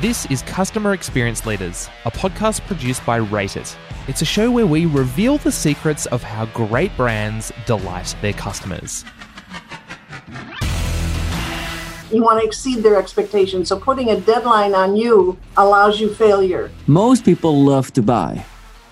This is Customer Experience Leaders, a podcast produced by Rate It. It's a show where we reveal the secrets of how great brands delight their customers. You want to exceed their expectations. So putting a deadline on you allows you failure. Most people love to buy.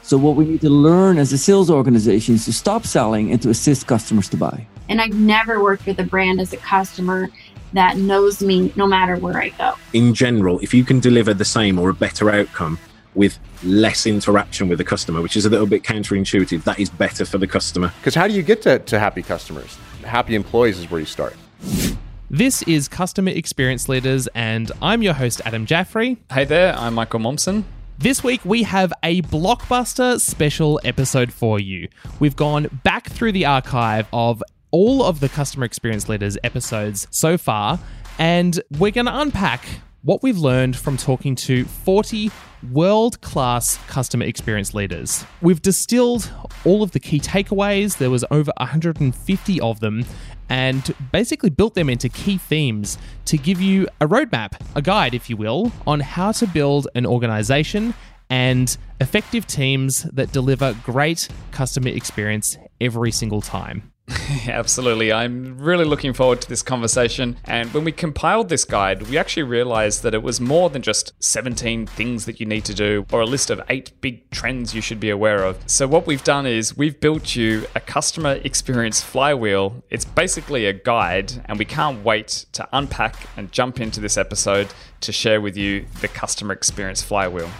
So what we need to learn as a sales organization is to stop selling and to assist customers to buy. And I've never worked with a brand as a customer that knows me no matter where I go. In general, if you can deliver the same or a better outcome with less interaction with the customer, which is a little bit counterintuitive, that is better for the customer. Because how do you get to, to happy customers? Happy employees is where you start. This is Customer Experience Leaders, and I'm your host, Adam Jaffrey. Hey there, I'm Michael Momsen. This week, we have a blockbuster special episode for you. We've gone back through the archive of all of the Customer Experience Leaders episodes so far, and we're going to unpack what we've learned from talking to 40 world class customer experience leaders. We've distilled all of the key takeaways, there was over 150 of them, and basically built them into key themes to give you a roadmap, a guide, if you will, on how to build an organization and effective teams that deliver great customer experience every single time. Absolutely. I'm really looking forward to this conversation. And when we compiled this guide, we actually realized that it was more than just 17 things that you need to do or a list of eight big trends you should be aware of. So, what we've done is we've built you a customer experience flywheel. It's basically a guide, and we can't wait to unpack and jump into this episode to share with you the customer experience flywheel.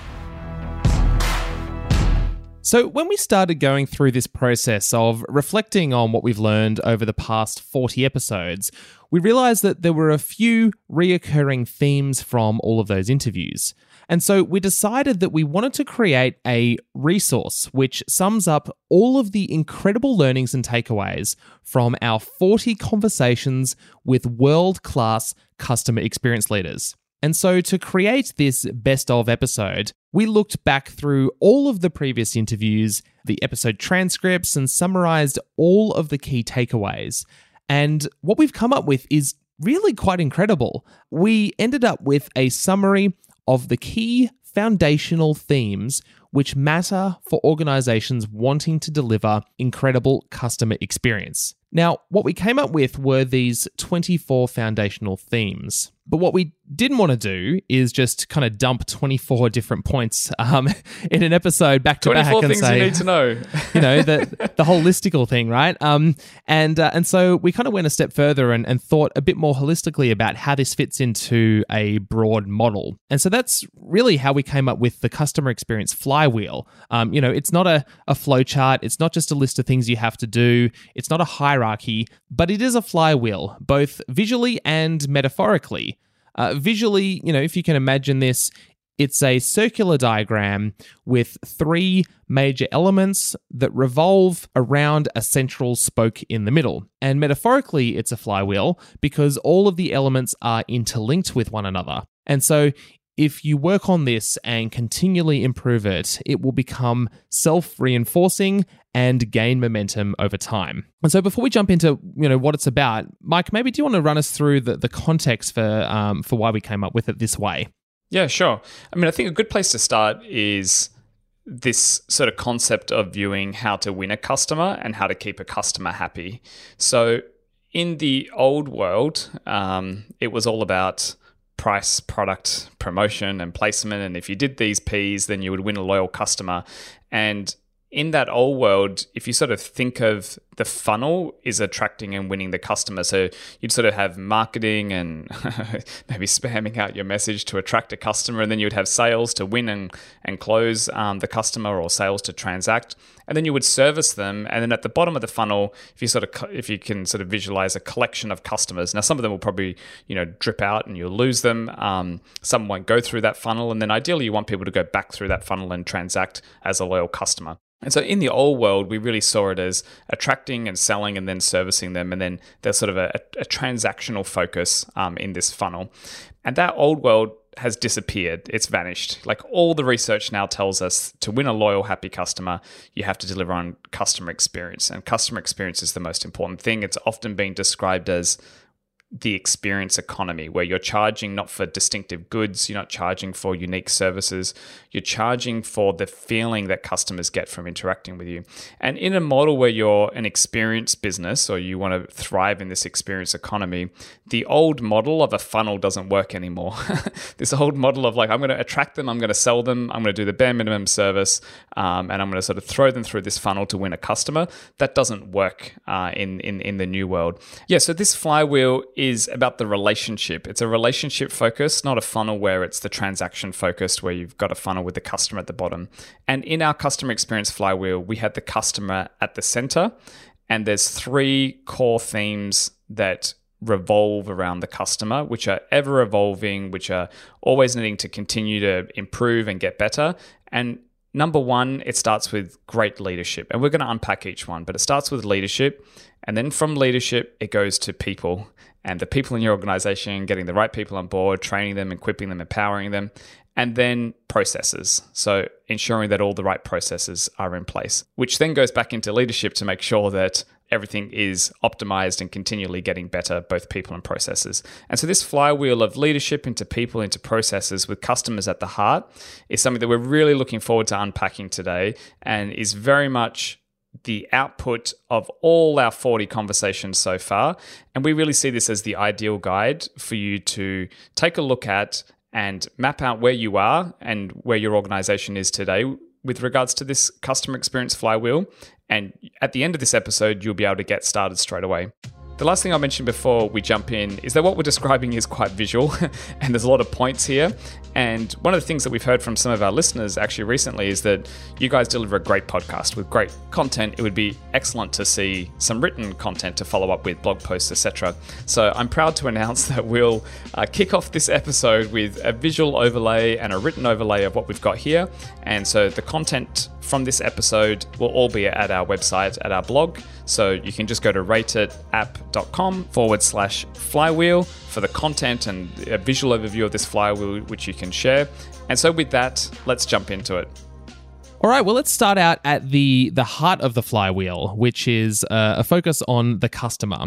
So, when we started going through this process of reflecting on what we've learned over the past 40 episodes, we realized that there were a few reoccurring themes from all of those interviews. And so we decided that we wanted to create a resource which sums up all of the incredible learnings and takeaways from our 40 conversations with world class customer experience leaders. And so, to create this best of episode, we looked back through all of the previous interviews, the episode transcripts, and summarized all of the key takeaways. And what we've come up with is really quite incredible. We ended up with a summary of the key foundational themes which matter for organizations wanting to deliver incredible customer experience. Now, what we came up with were these 24 foundational themes. But what we didn't want to do is just kind of dump 24 different points um, in an episode back to back and say, you need to know, you know, the the holistical thing, right? Um, and uh, and so we kind of went a step further and, and thought a bit more holistically about how this fits into a broad model. And so that's really how we came up with the customer experience flywheel. Um, you know, it's not a, a flow chart. It's not just a list of things you have to do. It's not a hierarchy, but it is a flywheel, both visually and metaphorically. Uh, visually, you know, if you can imagine this, it's a circular diagram with three major elements that revolve around a central spoke in the middle. And metaphorically, it's a flywheel because all of the elements are interlinked with one another. And so, if you work on this and continually improve it, it will become self reinforcing and gain momentum over time. And so, before we jump into you know what it's about, Mike, maybe do you want to run us through the, the context for um, for why we came up with it this way? Yeah, sure. I mean, I think a good place to start is this sort of concept of viewing how to win a customer and how to keep a customer happy. So, in the old world, um, it was all about price, product, promotion, and placement. And if you did these P's, then you would win a loyal customer. And in that old world, if you sort of think of the funnel is attracting and winning the customer. So you'd sort of have marketing and maybe spamming out your message to attract a customer, and then you'd have sales to win and and close um, the customer, or sales to transact, and then you would service them. And then at the bottom of the funnel, if you sort of if you can sort of visualize a collection of customers, now some of them will probably you know drip out and you'll lose them. Um, some won't go through that funnel, and then ideally you want people to go back through that funnel and transact as a loyal customer. And so in the old world, we really saw it as attracting and selling and then servicing them. And then there's sort of a, a transactional focus um, in this funnel. And that old world has disappeared. It's vanished. Like all the research now tells us to win a loyal, happy customer, you have to deliver on customer experience. And customer experience is the most important thing. It's often being described as the experience economy where you're charging not for distinctive goods, you're not charging for unique services, you're charging for the feeling that customers get from interacting with you. And in a model where you're an experience business or you want to thrive in this experience economy, the old model of a funnel doesn't work anymore. this old model of like, I'm going to attract them, I'm going to sell them, I'm going to do the bare minimum service, um, and I'm going to sort of throw them through this funnel to win a customer. That doesn't work uh, in, in, in the new world. Yeah, so this flywheel is about the relationship. It's a relationship focus, not a funnel where it's the transaction focused, where you've got a funnel with the customer at the bottom. And in our customer experience flywheel, we had the customer at the center. And there's three core themes that revolve around the customer, which are ever evolving, which are always needing to continue to improve and get better. And number one, it starts with great leadership. And we're going to unpack each one, but it starts with leadership. And then from leadership, it goes to people and the people in your organization, getting the right people on board, training them, equipping them, empowering them, and then processes. So ensuring that all the right processes are in place, which then goes back into leadership to make sure that everything is optimized and continually getting better, both people and processes. And so, this flywheel of leadership into people, into processes with customers at the heart is something that we're really looking forward to unpacking today and is very much the output of all our 40 conversations so far. And we really see this as the ideal guide for you to take a look at and map out where you are and where your organization is today with regards to this customer experience flywheel. And at the end of this episode, you'll be able to get started straight away. The last thing I mentioned before we jump in is that what we're describing is quite visual and there's a lot of points here. And one of the things that we've heard from some of our listeners actually recently is that you guys deliver a great podcast with great content. It would be excellent to see some written content to follow up with blog posts, etc. So I'm proud to announce that we'll uh, kick off this episode with a visual overlay and a written overlay of what we've got here. And so the content from this episode will all be at our website, at our blog. So you can just go to rateitapp.com forward slash flywheel for the content and a visual overview of this flywheel, which you can share. And so, with that, let's jump into it. All right, well, let's start out at the the heart of the flywheel, which is uh, a focus on the customer.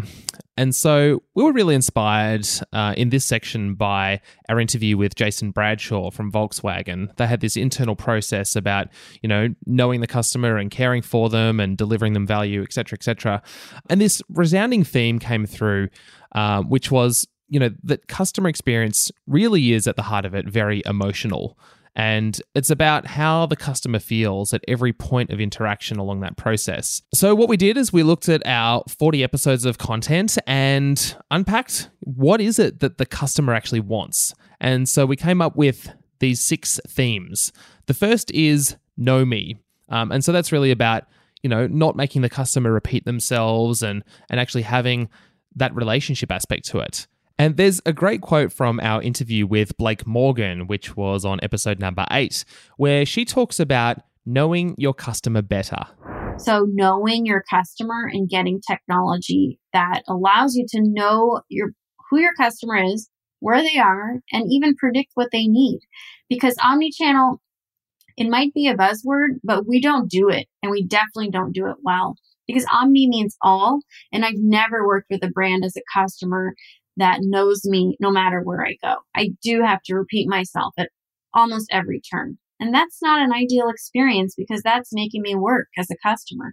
And so we were really inspired uh, in this section by our interview with Jason Bradshaw from Volkswagen. They had this internal process about, you know, knowing the customer and caring for them and delivering them value, et cetera, et cetera. And this resounding theme came through, uh, which was you know, that customer experience really is at the heart of it very emotional. And it's about how the customer feels at every point of interaction along that process. So, what we did is we looked at our 40 episodes of content and unpacked what is it that the customer actually wants. And so, we came up with these six themes. The first is know me. Um, and so, that's really about, you know, not making the customer repeat themselves and, and actually having that relationship aspect to it. And there's a great quote from our interview with Blake Morgan, which was on episode number eight, where she talks about knowing your customer better. So, knowing your customer and getting technology that allows you to know your who your customer is, where they are, and even predict what they need. Because omnichannel, it might be a buzzword, but we don't do it, and we definitely don't do it well. Because omni means all, and I've never worked with a brand as a customer that knows me no matter where I go. I do have to repeat myself at almost every turn. And that's not an ideal experience because that's making me work as a customer.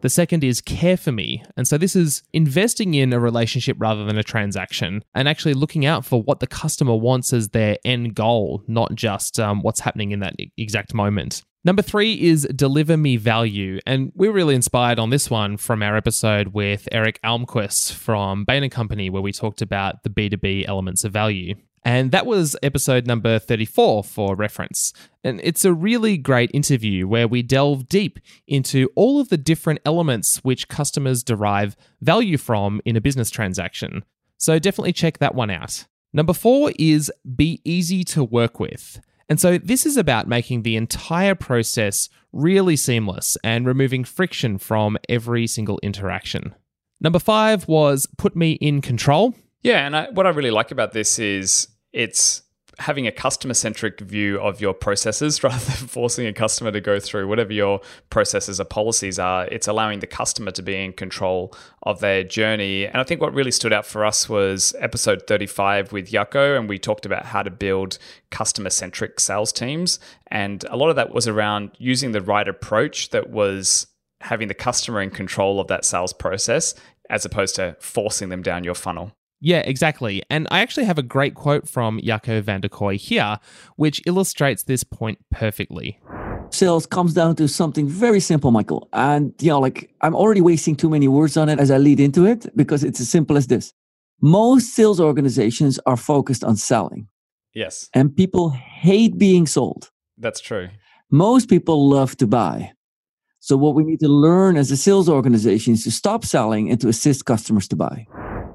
The second is care for me. And so this is investing in a relationship rather than a transaction and actually looking out for what the customer wants as their end goal, not just um, what's happening in that exact moment. Number three is deliver me value. And we're really inspired on this one from our episode with Eric Almquist from Bain & Company, where we talked about the B2B elements of value. And that was episode number 34 for reference. And it's a really great interview where we delve deep into all of the different elements which customers derive value from in a business transaction. So definitely check that one out. Number four is be easy to work with. And so this is about making the entire process really seamless and removing friction from every single interaction. Number five was put me in control. Yeah, and I, what I really like about this is it's having a customer centric view of your processes rather than forcing a customer to go through whatever your processes or policies are. It's allowing the customer to be in control of their journey. And I think what really stood out for us was episode 35 with Jacco, and we talked about how to build customer centric sales teams. And a lot of that was around using the right approach that was having the customer in control of that sales process as opposed to forcing them down your funnel. Yeah, exactly. And I actually have a great quote from Jacco van der Kooij here, which illustrates this point perfectly. Sales comes down to something very simple, Michael. And, you know, like I'm already wasting too many words on it as I lead into it because it's as simple as this. Most sales organizations are focused on selling. Yes. And people hate being sold. That's true. Most people love to buy. So, what we need to learn as a sales organization is to stop selling and to assist customers to buy.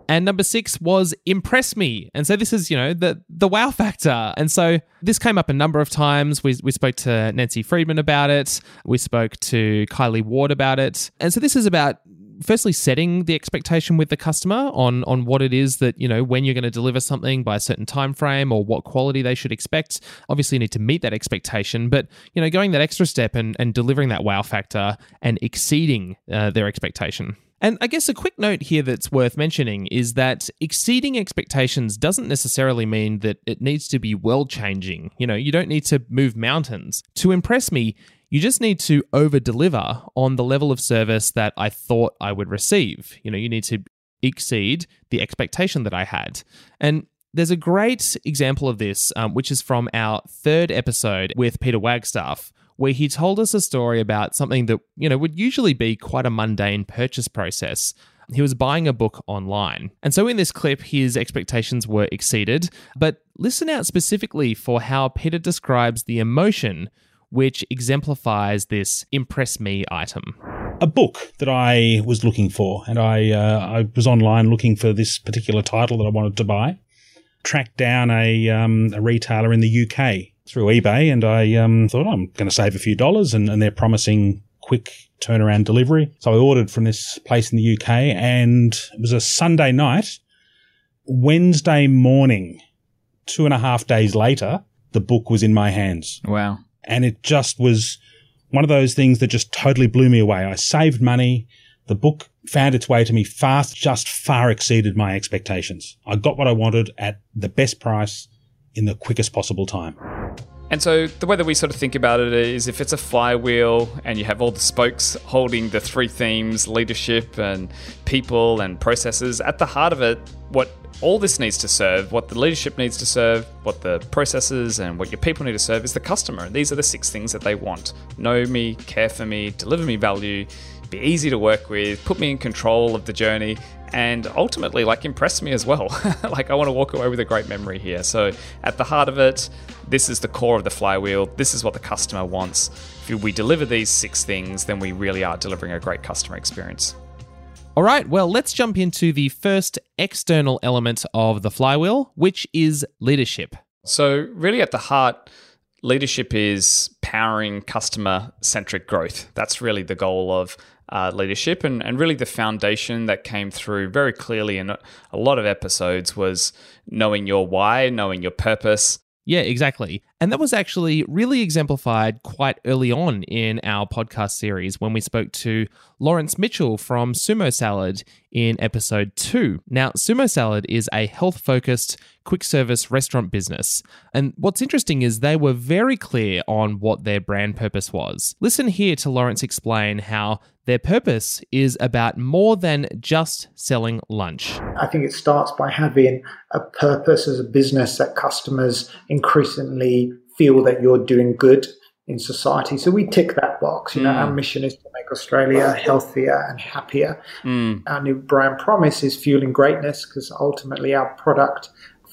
And number six was impress me. And so this is, you know, the the wow factor. And so this came up a number of times. We, we spoke to Nancy Friedman about it. We spoke to Kylie Ward about it. And so this is about firstly setting the expectation with the customer on on what it is that you know when you're going to deliver something by a certain time frame or what quality they should expect obviously you need to meet that expectation but you know going that extra step and, and delivering that wow factor and exceeding uh, their expectation and I guess a quick note here that's worth mentioning is that exceeding expectations doesn't necessarily mean that it needs to be world changing. You know, you don't need to move mountains. To impress me, you just need to over deliver on the level of service that I thought I would receive. You know, you need to exceed the expectation that I had. And there's a great example of this, um, which is from our third episode with Peter Wagstaff, where he told us a story about something that, you know, would usually be quite a mundane purchase process. He was buying a book online. And so in this clip, his expectations were exceeded. But listen out specifically for how Peter describes the emotion which exemplifies this impress me item. A book that I was looking for, and I, uh, I was online looking for this particular title that I wanted to buy. Tracked down a, um, a retailer in the UK through eBay, and I um, thought I'm going to save a few dollars, and, and they're promising quick turnaround delivery. So I ordered from this place in the UK, and it was a Sunday night. Wednesday morning, two and a half days later, the book was in my hands. Wow. And it just was one of those things that just totally blew me away. I saved money. The book found its way to me fast, just far exceeded my expectations. I got what I wanted at the best price in the quickest possible time. And so the way that we sort of think about it is if it's a flywheel and you have all the spokes holding the three themes leadership and people and processes, at the heart of it, what all this needs to serve, what the leadership needs to serve, what the processes and what your people need to serve is the customer. These are the six things that they want know me, care for me, deliver me value, be easy to work with, put me in control of the journey, and ultimately like impress me as well. like I want to walk away with a great memory here. So at the heart of it, this is the core of the flywheel. This is what the customer wants. If we deliver these six things, then we really are delivering a great customer experience. All right, well, let's jump into the first external element of the flywheel, which is leadership. So, really, at the heart, leadership is powering customer centric growth. That's really the goal of uh, leadership. And, and really, the foundation that came through very clearly in a, a lot of episodes was knowing your why, knowing your purpose. Yeah, exactly. And that was actually really exemplified quite early on in our podcast series when we spoke to Lawrence Mitchell from Sumo Salad in episode two. Now, Sumo Salad is a health focused quick service restaurant business. And what's interesting is they were very clear on what their brand purpose was. Listen here to Lawrence explain how their purpose is about more than just selling lunch. I think it starts by having a purpose as a business that customers increasingly feel that you're doing good in society. So we tick that box. You know, our mission is to make Australia healthier and happier. Mm. Our new brand promise is fueling greatness because ultimately our product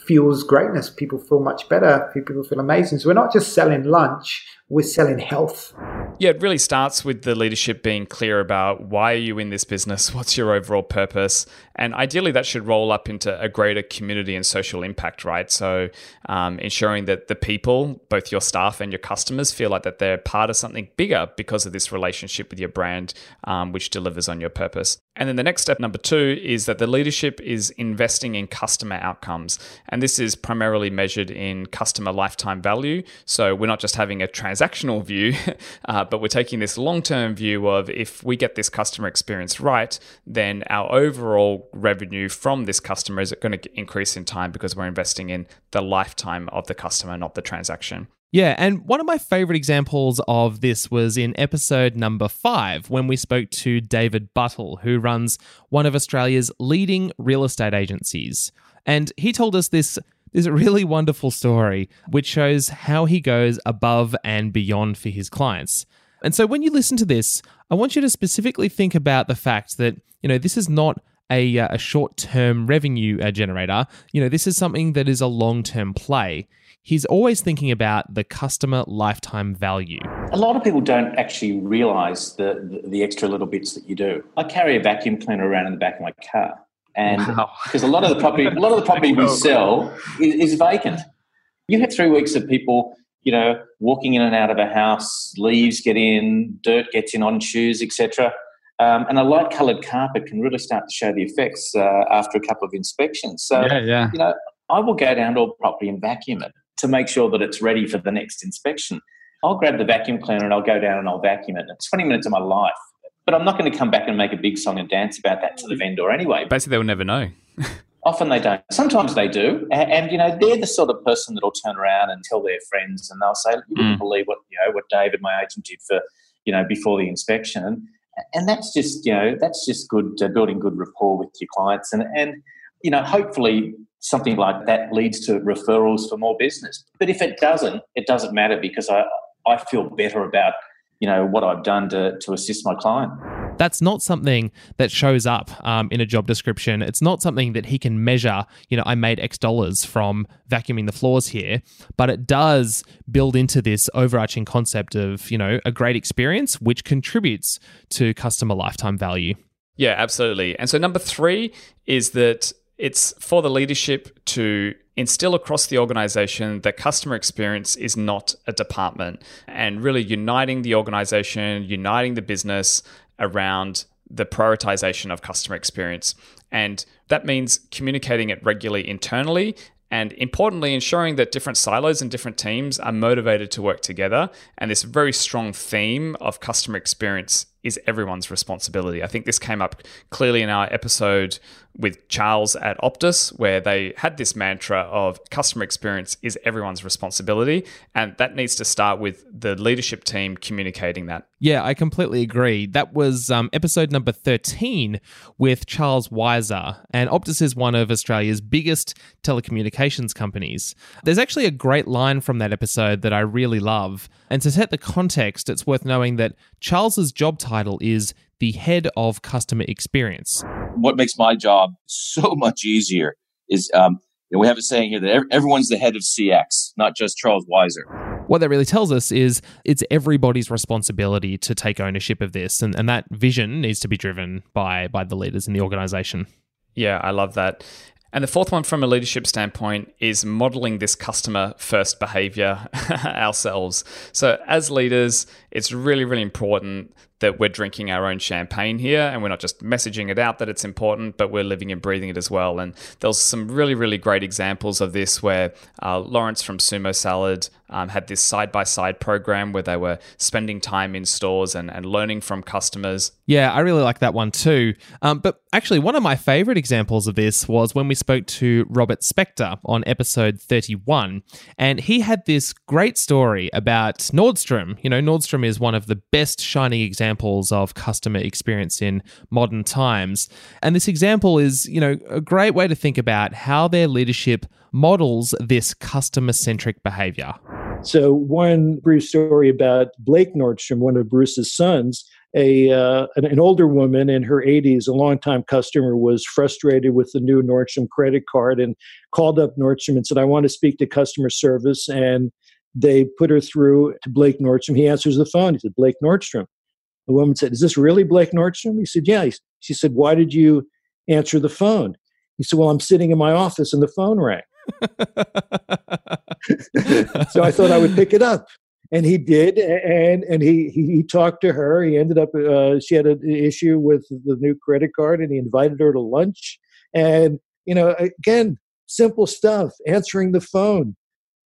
fuels greatness. People feel much better. People feel amazing. So we're not just selling lunch, we're selling health. Yeah, it really starts with the leadership being clear about why are you in this business? What's your overall purpose? And ideally, that should roll up into a greater community and social impact, right? So, um, ensuring that the people, both your staff and your customers, feel like that they're part of something bigger because of this relationship with your brand, um, which delivers on your purpose. And then the next step, number two, is that the leadership is investing in customer outcomes. And this is primarily measured in customer lifetime value. So we're not just having a transactional view, uh, but we're taking this long term view of if we get this customer experience right, then our overall revenue from this customer is going to increase in time because we're investing in the lifetime of the customer, not the transaction. Yeah, and one of my favorite examples of this was in episode number five when we spoke to David Buttle, who runs one of Australia's leading real estate agencies. And he told us this this really wonderful story, which shows how he goes above and beyond for his clients. And so when you listen to this, I want you to specifically think about the fact that, you know, this is not a, uh, a short term revenue uh, generator. You know, this is something that is a long term play he's always thinking about the customer lifetime value. A lot of people don't actually realize the, the, the, extra little bits that you do. I carry a vacuum cleaner around in the back of my car. And wow. because a lot of the property, a lot of the property we sell is, is vacant. You have three weeks of people, you know, walking in and out of a house, leaves get in, dirt gets in on shoes, etc. Um, and a light coloured carpet can really start to show the effects uh, after a couple of inspections. So, yeah, yeah. you know, I will go down to a property and vacuum it to make sure that it's ready for the next inspection. I'll grab the vacuum cleaner and I'll go down and I'll vacuum it. It's 20 minutes of my life. But I'm not going to come back and make a big song and dance about that to the vendor anyway. Basically, they will never know. Often they don't. Sometimes they do. And, and, you know, they're the sort of person that'll turn around and tell their friends and they'll say, you wouldn't mm. believe what, you know, what David, my agent, did for, you know, before the inspection. And that's just, you know, that's just good, uh, building good rapport with your clients. And, and, you know, hopefully something like that leads to referrals for more business. But if it doesn't, it doesn't matter because I, I feel better about, you know, what I've done to, to assist my client. That's not something that shows up um, in a job description. It's not something that he can measure, you know, I made X dollars from vacuuming the floors here, but it does build into this overarching concept of, you know, a great experience, which contributes to customer lifetime value. Yeah, absolutely. And so number three is that it's for the leadership to instill across the organization that customer experience is not a department and really uniting the organization, uniting the business around the prioritization of customer experience. And that means communicating it regularly internally and importantly, ensuring that different silos and different teams are motivated to work together. And this very strong theme of customer experience is everyone's responsibility. I think this came up clearly in our episode with Charles at Optus, where they had this mantra of customer experience is everyone's responsibility. And that needs to start with the leadership team communicating that. Yeah, I completely agree. That was um, episode number 13 with Charles Weiser. And Optus is one of Australia's biggest telecommunications companies. There's actually a great line from that episode that I really love. And to set the context, it's worth knowing that Charles's job title is the head of customer experience. What makes my job so much easier is um, you know, we have a saying here that everyone's the head of CX, not just Charles Weiser. What that really tells us is it's everybody's responsibility to take ownership of this, and, and that vision needs to be driven by by the leaders in the organization. Yeah, I love that. And the fourth one, from a leadership standpoint, is modeling this customer first behavior ourselves. So, as leaders, it's really, really important that we're drinking our own champagne here and we're not just messaging it out that it's important, but we're living and breathing it as well. And there's some really, really great examples of this where uh, Lawrence from Sumo Salad um, had this side by side program where they were spending time in stores and, and learning from customers. Yeah, I really like that one too. Um, but actually, one of my favorite examples of this was when we spoke to Robert Spector on episode 31. And he had this great story about Nordstrom. You know, Nordstrom is one of the best shining examples of customer experience in modern times. And this example is, you know, a great way to think about how their leadership models this customer centric behavior. So, one brief story about Blake Nordstrom, one of Bruce's sons. A uh, an, an, older woman in her 80s, a longtime customer, was frustrated with the new Nordstrom credit card and called up Nordstrom and said, "I want to speak to customer service." And they put her through to Blake Nordstrom. He answers the phone. He said, Blake Nordstrom. The woman said, Is this really Blake Nordstrom? He said, Yeah. She said, Why did you answer the phone? He said, Well, I'm sitting in my office and the phone rang. so I thought I would pick it up. And he did, and and he he, he talked to her. He ended up uh, she had an issue with the new credit card, and he invited her to lunch. And you know, again, simple stuff: answering the phone,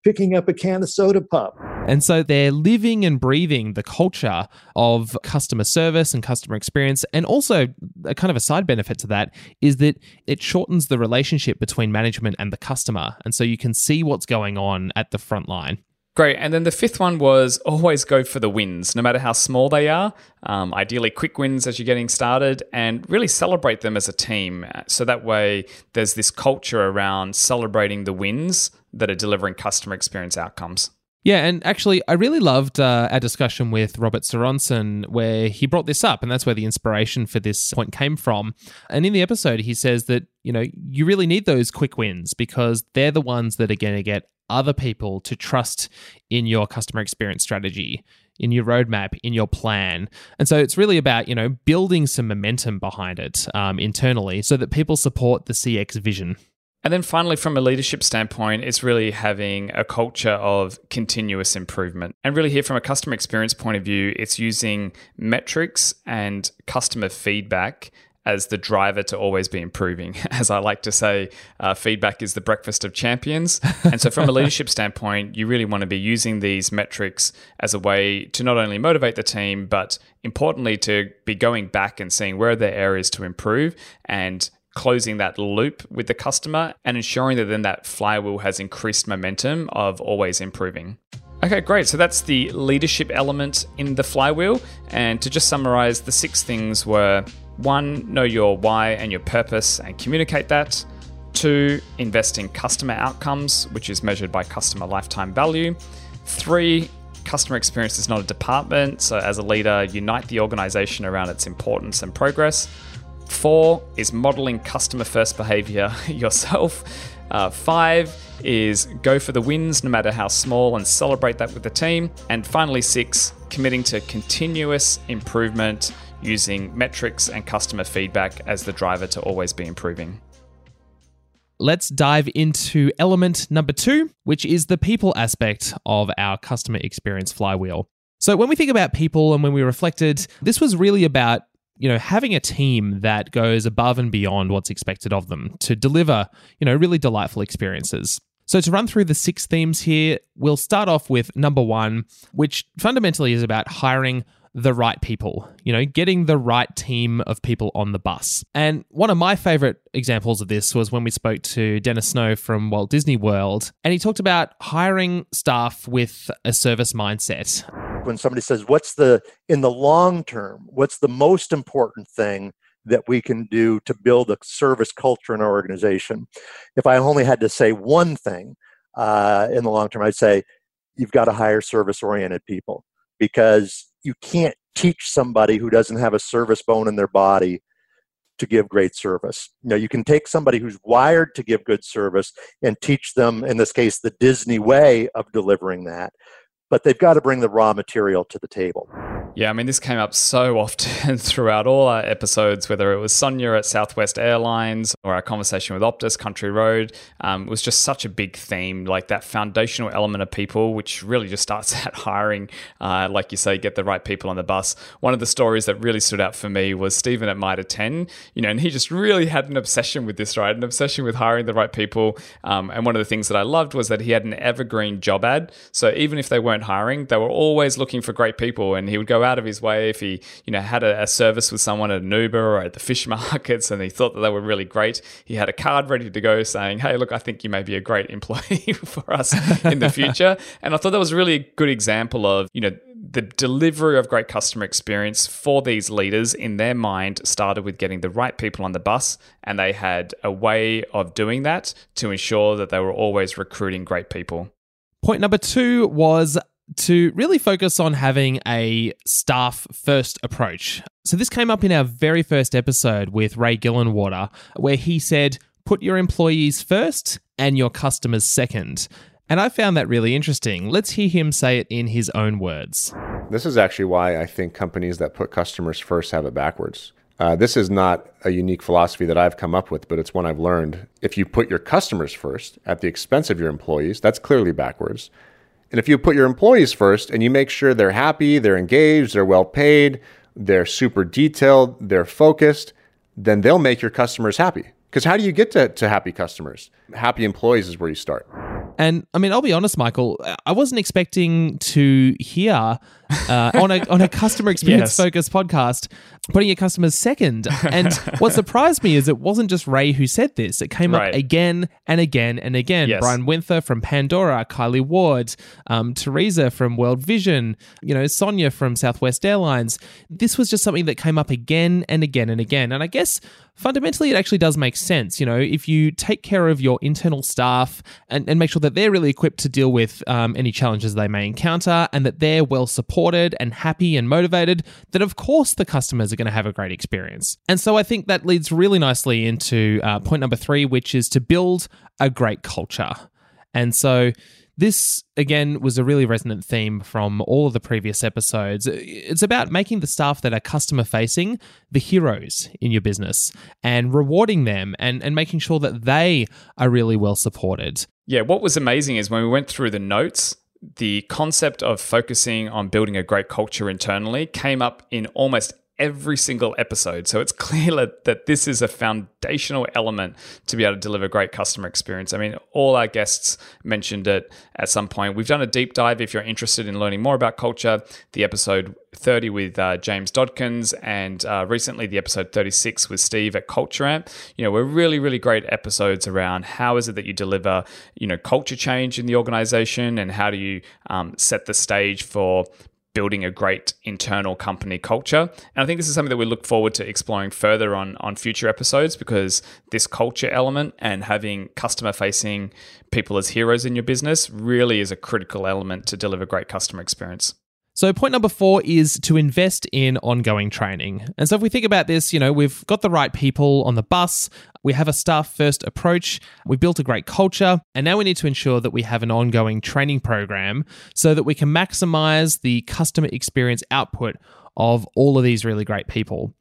picking up a can of soda pop. And so they're living and breathing the culture of customer service and customer experience. And also, a kind of a side benefit to that is that it shortens the relationship between management and the customer. And so you can see what's going on at the front line. Great. And then the fifth one was always go for the wins, no matter how small they are. Um, ideally, quick wins as you're getting started, and really celebrate them as a team. So that way, there's this culture around celebrating the wins that are delivering customer experience outcomes. Yeah, and actually, I really loved uh, our discussion with Robert Sorensen where he brought this up, and that's where the inspiration for this point came from. And in the episode, he says that, you know, you really need those quick wins because they're the ones that are going to get other people to trust in your customer experience strategy, in your roadmap, in your plan. And so it's really about, you know, building some momentum behind it um, internally so that people support the CX vision. And then finally, from a leadership standpoint, it's really having a culture of continuous improvement. And really, here from a customer experience point of view, it's using metrics and customer feedback as the driver to always be improving. As I like to say, uh, feedback is the breakfast of champions. And so, from a leadership standpoint, you really want to be using these metrics as a way to not only motivate the team, but importantly, to be going back and seeing where are there areas to improve and closing that loop with the customer and ensuring that then that flywheel has increased momentum of always improving. Okay, great. So that's the leadership element in the flywheel. And to just summarize, the six things were one, know your why and your purpose and communicate that. Two, invest in customer outcomes, which is measured by customer lifetime value. Three, customer experience is not a department. So, as a leader, unite the organization around its importance and progress. Four is modeling customer first behavior yourself. Uh, five is go for the wins, no matter how small, and celebrate that with the team. And finally, six, committing to continuous improvement using metrics and customer feedback as the driver to always be improving. Let's dive into element number two, which is the people aspect of our customer experience flywheel. So, when we think about people and when we reflected, this was really about you know, having a team that goes above and beyond what's expected of them to deliver, you know, really delightful experiences. So, to run through the six themes here, we'll start off with number one, which fundamentally is about hiring the right people, you know, getting the right team of people on the bus. And one of my favorite examples of this was when we spoke to Dennis Snow from Walt Disney World, and he talked about hiring staff with a service mindset. When somebody says, What's the, in the long term, what's the most important thing that we can do to build a service culture in our organization? If I only had to say one thing uh, in the long term, I'd say, You've got to hire service oriented people because you can't teach somebody who doesn't have a service bone in their body to give great service. You know, you can take somebody who's wired to give good service and teach them, in this case, the Disney way of delivering that, but they've got to bring the raw material to the table. Yeah, I mean, this came up so often throughout all our episodes, whether it was Sonya at Southwest Airlines or our conversation with Optus Country Road. Um, was just such a big theme, like that foundational element of people, which really just starts at hiring, uh, like you say, get the right people on the bus. One of the stories that really stood out for me was Stephen at Mitre 10, you know, and he just really had an obsession with this, right? An obsession with hiring the right people. Um, and one of the things that I loved was that he had an evergreen job ad. So even if they weren't hiring, they were always looking for great people, and he would go of his way if he, you know, had a, a, service with someone at an Uber or at the fish markets and he thought that they were really great. He had a card ready to go saying, "Hey, look, I think you may be a great employee for us in the future." and I thought that was really a good example of, you know, the delivery of great customer experience for these leaders in their mind started with getting the right people on the bus and they had a way of doing that to ensure that they were always recruiting great people. Point number two was to really focus on having a staff first approach. So, this came up in our very first episode with Ray Gillenwater, where he said, put your employees first and your customers second. And I found that really interesting. Let's hear him say it in his own words. This is actually why I think companies that put customers first have it backwards. Uh, this is not a unique philosophy that I've come up with, but it's one I've learned. If you put your customers first at the expense of your employees, that's clearly backwards. And if you put your employees first and you make sure they're happy, they're engaged, they're well paid, they're super detailed, they're focused, then they'll make your customers happy. Because how do you get to, to happy customers? Happy employees is where you start. And I mean, I'll be honest, Michael, I wasn't expecting to hear uh, on a on a customer experience yes. focused podcast putting your customers second. And what surprised me is it wasn't just Ray who said this; it came right. up again and again and again. Yes. Brian Winther from Pandora, Kylie Ward, um, Teresa from World Vision, you know, Sonya from Southwest Airlines. This was just something that came up again and again and again. And I guess fundamentally, it actually does make sense. You know, if you take care of your internal staff and, and make sure that they're really equipped to deal with um, any challenges they may encounter and that they're well supported and happy and motivated, then of course the customers are going to have a great experience. And so I think that leads really nicely into uh, point number three, which is to build a great culture. And so this, again, was a really resonant theme from all of the previous episodes. It's about making the staff that are customer facing the heroes in your business and rewarding them and, and making sure that they are really well supported. Yeah, what was amazing is when we went through the notes, the concept of focusing on building a great culture internally came up in almost every single episode. So it's clear that this is a foundational element to be able to deliver great customer experience. I mean, all our guests mentioned it at some point. We've done a deep dive if you're interested in learning more about culture, the episode 30 with uh, James Dodkins and uh, recently the episode 36 with Steve at Culture Amp. You know, we're really, really great episodes around how is it that you deliver, you know, culture change in the organization and how do you um, set the stage for building a great internal company culture. And I think this is something that we look forward to exploring further on on future episodes because this culture element and having customer facing people as heroes in your business really is a critical element to deliver great customer experience. So, point number four is to invest in ongoing training. And so, if we think about this, you know, we've got the right people on the bus, we have a staff first approach, we've built a great culture, and now we need to ensure that we have an ongoing training program so that we can maximize the customer experience output of all of these really great people.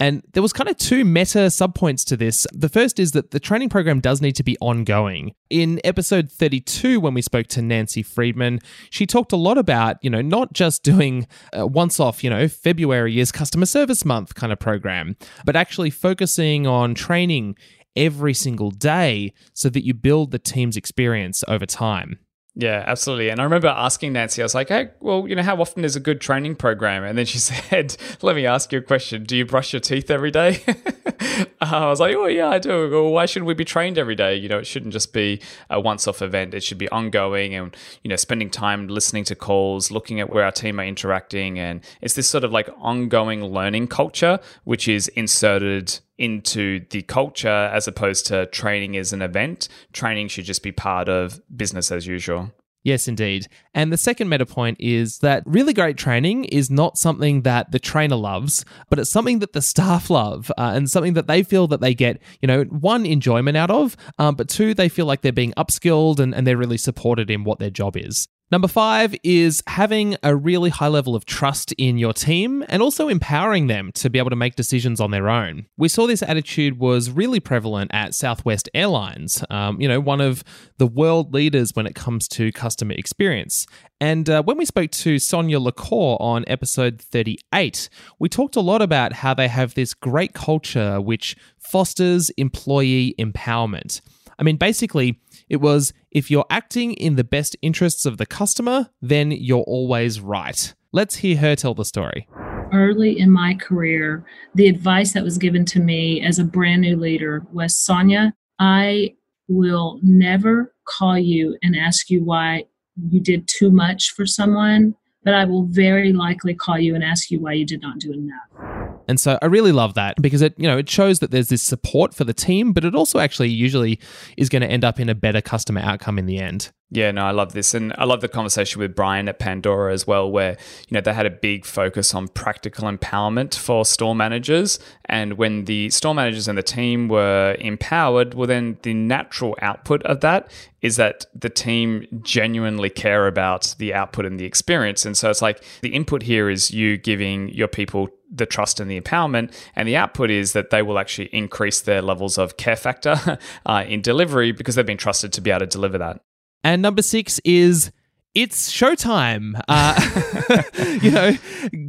And there was kind of two meta subpoints to this. The first is that the training program does need to be ongoing. In episode 32 when we spoke to Nancy Friedman, she talked a lot about, you know, not just doing once off, you know, February is customer service month kind of program, but actually focusing on training every single day so that you build the team's experience over time. Yeah, absolutely. And I remember asking Nancy, I was like, hey, well, you know, how often is a good training program? And then she said, let me ask you a question. Do you brush your teeth every day? uh, I was like, oh, yeah, I do. Well, why shouldn't we be trained every day? You know, it shouldn't just be a once off event. It should be ongoing and, you know, spending time listening to calls, looking at where our team are interacting. And it's this sort of like ongoing learning culture, which is inserted into the culture as opposed to training as an event. Training should just be part of business as usual. Yes, indeed. And the second meta point is that really great training is not something that the trainer loves, but it's something that the staff love uh, and something that they feel that they get, you know, one, enjoyment out of, um, but two, they feel like they're being upskilled and, and they're really supported in what their job is. Number five is having a really high level of trust in your team and also empowering them to be able to make decisions on their own. We saw this attitude was really prevalent at Southwest Airlines, um, you know, one of the world leaders when it comes to customer experience. And uh, when we spoke to Sonya Lacore on episode 38, we talked a lot about how they have this great culture which fosters employee empowerment. I mean, basically, it was if you're acting in the best interests of the customer, then you're always right. Let's hear her tell the story. Early in my career, the advice that was given to me as a brand new leader was Sonya, I will never call you and ask you why you did too much for someone, but I will very likely call you and ask you why you did not do enough. And so I really love that because it, you know, it shows that there's this support for the team, but it also actually usually is going to end up in a better customer outcome in the end. Yeah, no, I love this. And I love the conversation with Brian at Pandora as well, where, you know, they had a big focus on practical empowerment for store managers. And when the store managers and the team were empowered, well, then the natural output of that is that the team genuinely care about the output and the experience. And so it's like the input here is you giving your people the trust and the empowerment, and the output is that they will actually increase their levels of care factor uh, in delivery because they've been trusted to be able to deliver that. And number six is it's showtime. Uh, you know,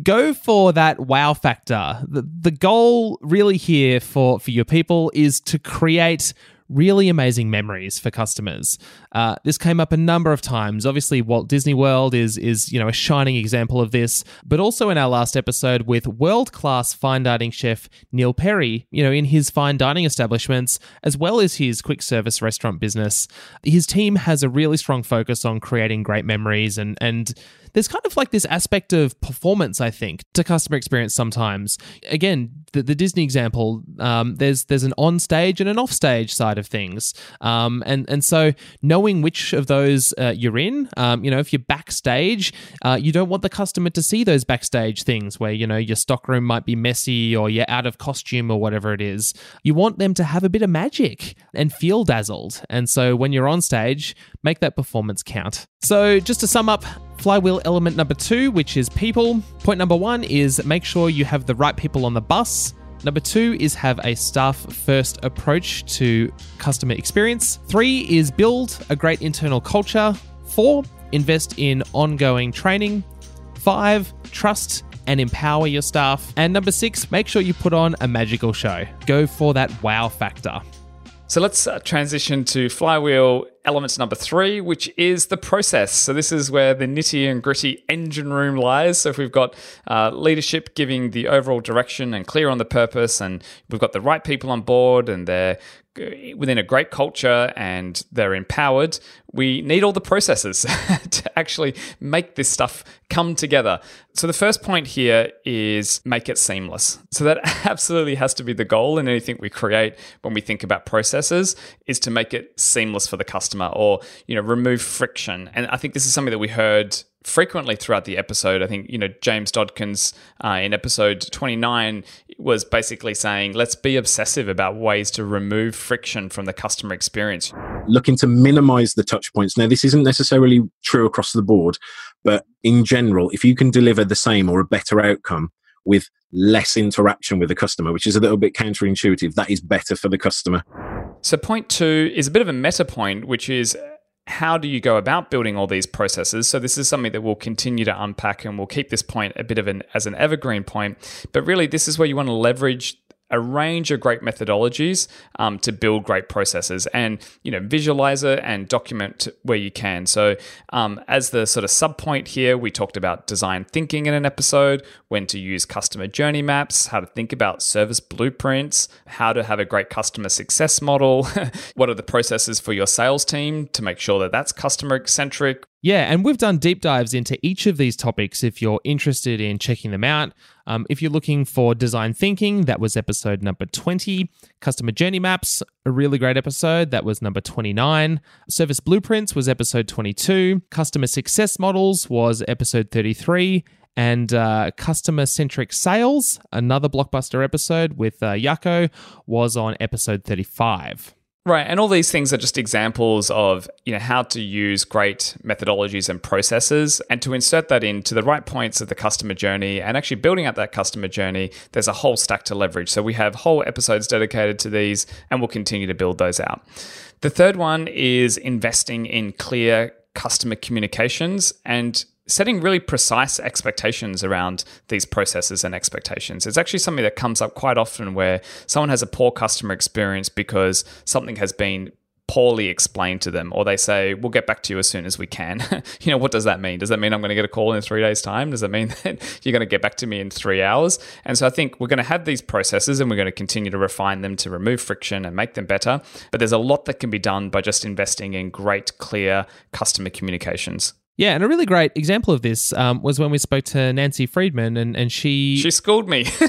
go for that wow factor. The, the goal really here for, for your people is to create really amazing memories for customers. Uh, this came up a number of times. Obviously, Walt Disney World is is you know a shining example of this, but also in our last episode with world class fine dining chef Neil Perry, you know in his fine dining establishments as well as his quick service restaurant business, his team has a really strong focus on creating great memories and and there's kind of like this aspect of performance, I think, to customer experience sometimes. Again, the, the Disney example, um, there's there's an on stage and an off stage side of things, um, and and so knowing which of those uh, you're in, um, you know, if you're backstage, uh, you don't want the customer to see those backstage things where you know your stockroom might be messy or you're out of costume or whatever it is. You want them to have a bit of magic and feel dazzled, and so when you're on stage, make that performance count. So just to sum up, Flywheel element number two, which is people. Point number one is make sure you have the right people on the bus. Number two is have a staff first approach to customer experience. Three is build a great internal culture. Four, invest in ongoing training. Five, trust and empower your staff. And number six, make sure you put on a magical show. Go for that wow factor. So let's uh, transition to Flywheel elements number three, which is the process. So this is where the nitty and gritty engine room lies. So if we've got uh, leadership giving the overall direction and clear on the purpose, and we've got the right people on board and they're within a great culture and they're empowered, we need all the processes to actually make this stuff come together. So, the first point here is make it seamless. So, that absolutely has to be the goal in anything we create when we think about processes is to make it seamless for the customer or, you know, remove friction. And I think this is something that we heard frequently throughout the episode. I think, you know, James Dodkins uh, in episode 29 was basically saying, let's be obsessive about ways to remove friction from the customer experience. Looking to minimize the touch points. Now, this isn't necessarily true across the board, but in general, if you can deliver the same or a better outcome with less interaction with the customer, which is a little bit counterintuitive, that is better for the customer. So, point two is a bit of a meta point, which is how do you go about building all these processes? So this is something that we'll continue to unpack and we'll keep this point a bit of an as an evergreen point. But really this is where you want to leverage a range of great methodologies um, to build great processes and you know visualize it and document where you can. So um, as the sort of sub point here we talked about design thinking in an episode when to use customer journey maps how to think about service blueprints how to have a great customer success model what are the processes for your sales team to make sure that that's customer centric yeah, and we've done deep dives into each of these topics if you're interested in checking them out. Um, if you're looking for design thinking, that was episode number 20. Customer journey maps, a really great episode. That was number 29. Service blueprints was episode 22. Customer success models was episode 33 and uh, customer centric sales, another blockbuster episode with uh, Jacco, was on episode 35. Right, and all these things are just examples of you know how to use great methodologies and processes, and to insert that into the right points of the customer journey, and actually building out that customer journey. There's a whole stack to leverage. So we have whole episodes dedicated to these, and we'll continue to build those out. The third one is investing in clear customer communications and setting really precise expectations around these processes and expectations. It's actually something that comes up quite often where someone has a poor customer experience because something has been poorly explained to them or they say we'll get back to you as soon as we can. You know what does that mean? Does that mean i'm going to get a call in three days time? Does that mean that you're going to get back to me in three hours? And so i think we're going to have these processes and we're going to continue to refine them to remove friction and make them better but there's a lot that can be done by just investing in great clear customer communications yeah, and a really great example of this um, was when we spoke to Nancy Friedman, and, and she she schooled me.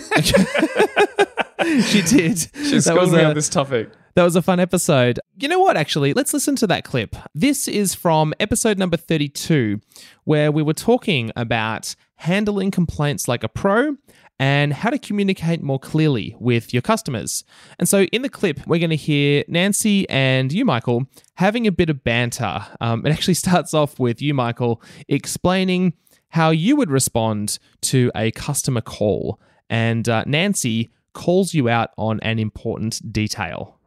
she did. She schooled me a, on this topic. That was a fun episode. You know what, actually? Let's listen to that clip. This is from episode number 32, where we were talking about handling complaints like a pro and how to communicate more clearly with your customers. And so in the clip, we're going to hear Nancy and you, Michael, having a bit of banter. Um, it actually starts off with you, Michael, explaining how you would respond to a customer call. And uh, Nancy calls you out on an important detail.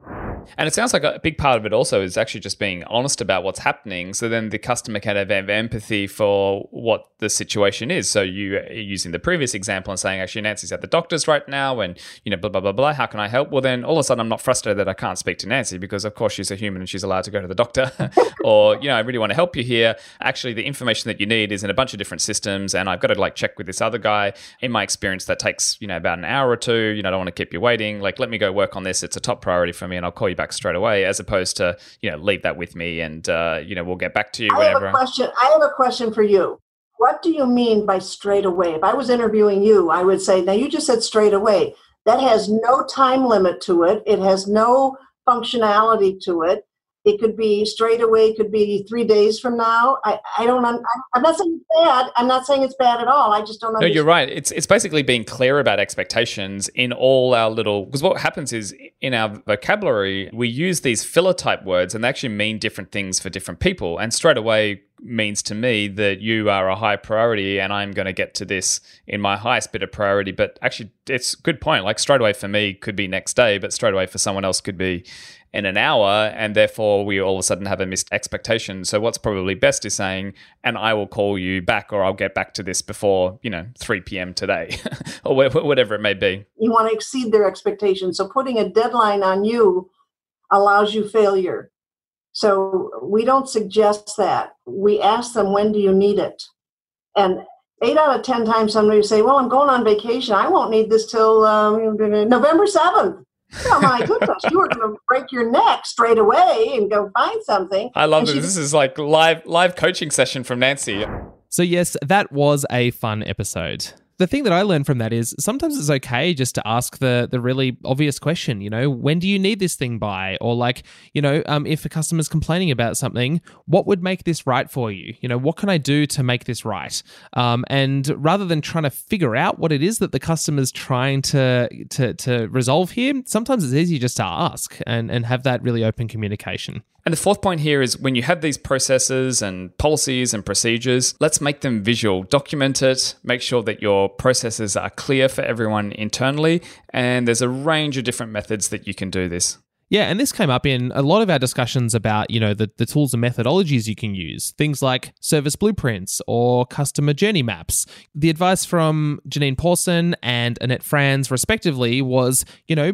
And it sounds like a big part of it also is actually just being honest about what's happening. So then the customer can have empathy for what the situation is. So you using the previous example and saying, actually, Nancy's at the doctor's right now and, you know, blah, blah, blah, blah. How can I help? Well, then all of a sudden I'm not frustrated that I can't speak to Nancy because, of course, she's a human and she's allowed to go to the doctor. or, you know, I really want to help you here. Actually, the information that you need is in a bunch of different systems and I've got to like check with this other guy. In my experience, that takes, you know, about an hour or two. You know, I don't want to keep you waiting. Like, let me go work on this. It's a top priority for me and I'll call you back straight away as opposed to, you know, leave that with me and, uh, you know, we'll get back to you I whenever. have a question. I have a question for you. What do you mean by straight away? If I was interviewing you, I would say, now you just said straight away. That has no time limit to it. It has no functionality to it. It could be straight away, could be three days from now. I, I don't, I'm, I'm not saying it's bad. I'm not saying it's bad at all. I just don't know. No, you're right. It's it's basically being clear about expectations in all our little because what happens is in our vocabulary we use these filler type words and they actually mean different things for different people. And straight away means to me that you are a high priority and I'm going to get to this in my highest bit of priority. But actually, it's a good point. Like straight away for me could be next day, but straight away for someone else could be in an hour, and therefore we all of a sudden have a missed expectation. So what's probably best is saying, and I will call you back, or I'll get back to this before you know 3 p.m. today, or whatever it may be. you want to exceed their expectations. So putting a deadline on you allows you failure. So we don't suggest that. We ask them, when do you need it? And eight out of 10 times somebody will say, well, I'm going on vacation. I won't need this till um, November 7th. Oh my goodness, you were going to break your neck straight away and go find something. I love this. This is like live live coaching session from Nancy. So, yes, that was a fun episode. The thing that I learned from that is sometimes it's okay just to ask the the really obvious question, you know, when do you need this thing by? Or like, you know, um, if a customer's complaining about something, what would make this right for you? You know, what can I do to make this right? Um, and rather than trying to figure out what it is that the customer's trying to to to resolve here, sometimes it's easy just to ask and and have that really open communication. And the fourth point here is when you have these processes and policies and procedures, let's make them visual. Document it, make sure that your processes are clear for everyone internally. And there's a range of different methods that you can do this. Yeah, and this came up in a lot of our discussions about, you know, the, the tools and methodologies you can use, things like service blueprints or customer journey maps. The advice from Janine Pawson and Annette Franz, respectively, was, you know,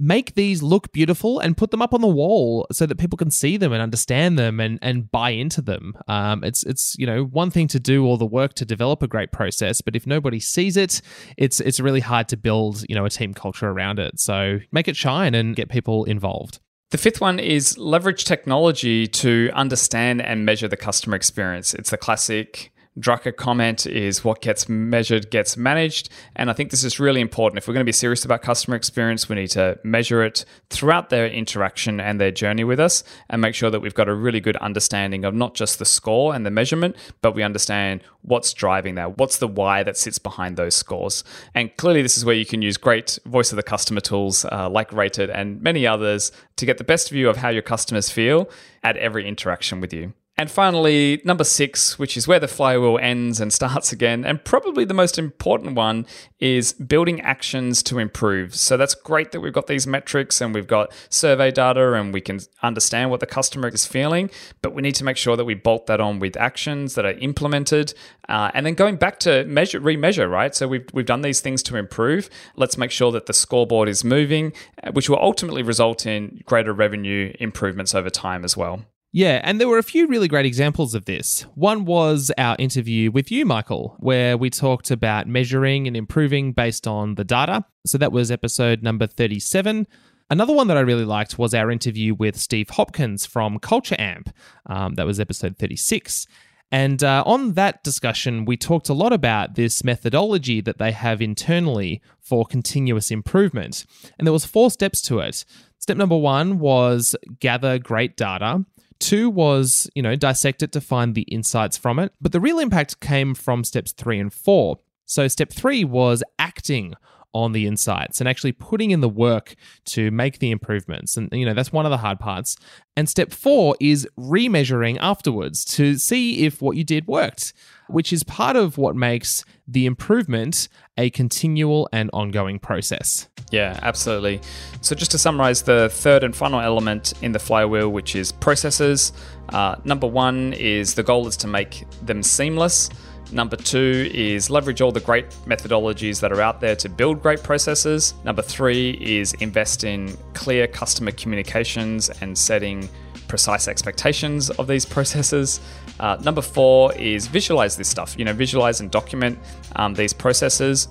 make these look beautiful and put them up on the wall so that people can see them and understand them and, and buy into them. Um, it's it's you know one thing to do all the work to develop a great process, but if nobody sees it, it's it's really hard to build you know a team culture around it. So make it shine and get people involved. The fifth one is leverage technology to understand and measure the customer experience. It's the classic Drucker comment is what gets measured gets managed. And I think this is really important. If we're going to be serious about customer experience, we need to measure it throughout their interaction and their journey with us and make sure that we've got a really good understanding of not just the score and the measurement, but we understand what's driving that. What's the why that sits behind those scores? And clearly, this is where you can use great voice of the customer tools uh, like Rate It and many others to get the best view of how your customers feel at every interaction with you. And finally, number six, which is where the flywheel ends and starts again, and probably the most important one is building actions to improve. So that's great that we've got these metrics and we've got survey data and we can understand what the customer is feeling, but we need to make sure that we bolt that on with actions that are implemented. Uh, and then going back to measure, remeasure, right? So we've, we've done these things to improve. Let's make sure that the scoreboard is moving, uh, which will ultimately result in greater revenue improvements over time as well. Yeah, and there were a few really great examples of this. One was our interview with you, Michael, where we talked about measuring and improving based on the data. So that was episode number 37. Another one that I really liked was our interview with Steve Hopkins from Culture Amp. Um, that was episode 36. And uh, on that discussion, we talked a lot about this methodology that they have internally for continuous improvement. And there was four steps to it. Step number one was gather great data. Two was, you know, dissect it to find the insights from it. But the real impact came from steps three and four. So, step three was acting on the insights and actually putting in the work to make the improvements. And, you know, that's one of the hard parts. And step four is remeasuring afterwards to see if what you did worked, which is part of what makes the improvement a continual and ongoing process. Yeah, absolutely. So, just to summarize the third and final element in the flywheel, which is processes, uh, number one is the goal is to make them seamless. Number two is leverage all the great methodologies that are out there to build great processes. Number three is invest in clear customer communications and setting precise expectations of these processes. Uh, number four is visualize this stuff, you know, visualize and document um, these processes.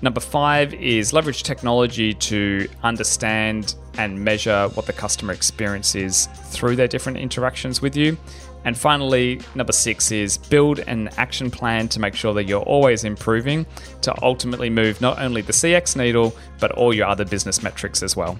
Number five is leverage technology to understand and measure what the customer experience is through their different interactions with you. And finally, number six is build an action plan to make sure that you're always improving to ultimately move not only the CX needle, but all your other business metrics as well.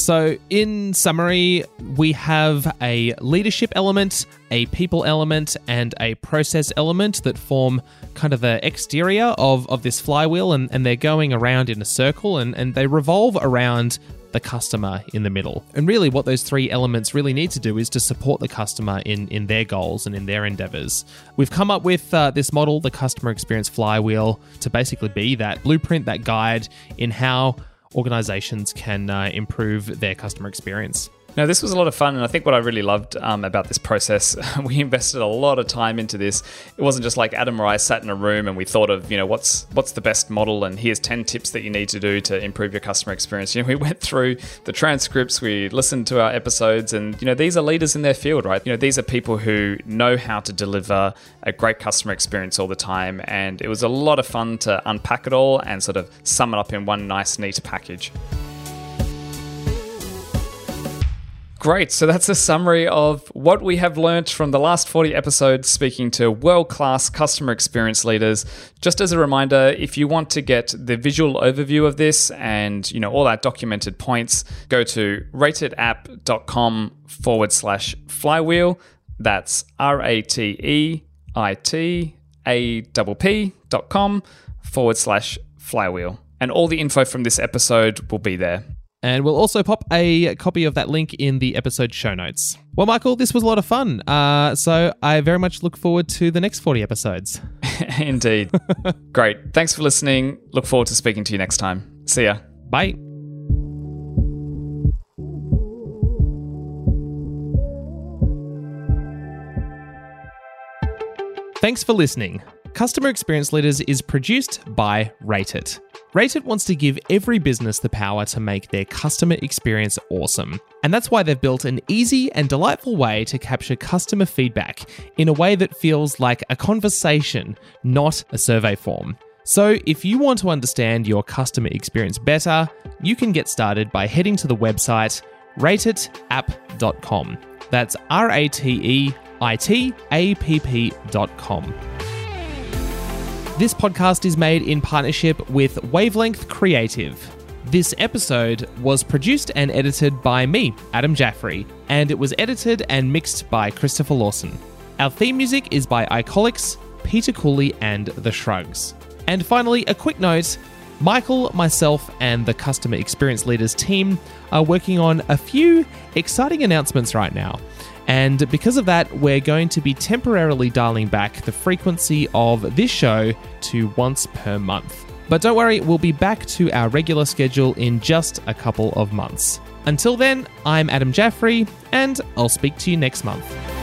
So, in summary, we have a leadership element, a people element, and a process element that form kind of the exterior of, of this flywheel, and, and they're going around in a circle and, and they revolve around the customer in the middle. And really, what those three elements really need to do is to support the customer in, in their goals and in their endeavors. We've come up with uh, this model, the customer experience flywheel, to basically be that blueprint, that guide in how organizations can uh, improve their customer experience. Now, this was a lot of fun, and I think what I really loved um, about this process, we invested a lot of time into this. It wasn't just like Adam or I sat in a room and we thought of, you know, what's what's the best model, and here's ten tips that you need to do to improve your customer experience. You know, we went through the transcripts, we listened to our episodes, and you know, these are leaders in their field, right? You know, these are people who know how to deliver a great customer experience all the time, and it was a lot of fun to unpack it all and sort of sum it up in one nice, neat package. Great. So that's a summary of what we have learnt from the last 40 episodes speaking to world class customer experience leaders. Just as a reminder, if you want to get the visual overview of this and you know all our documented points, go to rateitapp.com forward slash flywheel. That's R A T E I T A P P dot com forward slash flywheel. And all the info from this episode will be there. And we'll also pop a copy of that link in the episode show notes. Well, Michael, this was a lot of fun. Uh, so I very much look forward to the next 40 episodes. Indeed. Great. Thanks for listening. Look forward to speaking to you next time. See ya. Bye. Thanks for listening. Customer Experience Leaders is produced by Rate It. Rate It wants to give every business the power to make their customer experience awesome. And that's why they've built an easy and delightful way to capture customer feedback in a way that feels like a conversation, not a survey form. So, if you want to understand your customer experience better, you can get started by heading to the website rateitapp.com. That's R A T E I T A P P.com. This podcast is made in partnership with Wavelength Creative. This episode was produced and edited by me, Adam Jaffrey, and it was edited and mixed by Christopher Lawson. Our theme music is by Icolics, Peter Cooley, and The Shrugs. And finally, a quick note Michael, myself, and the Customer Experience Leaders team are working on a few exciting announcements right now. And because of that, we're going to be temporarily dialing back the frequency of this show to once per month. But don't worry, we'll be back to our regular schedule in just a couple of months. Until then, I'm Adam Jaffrey, and I'll speak to you next month.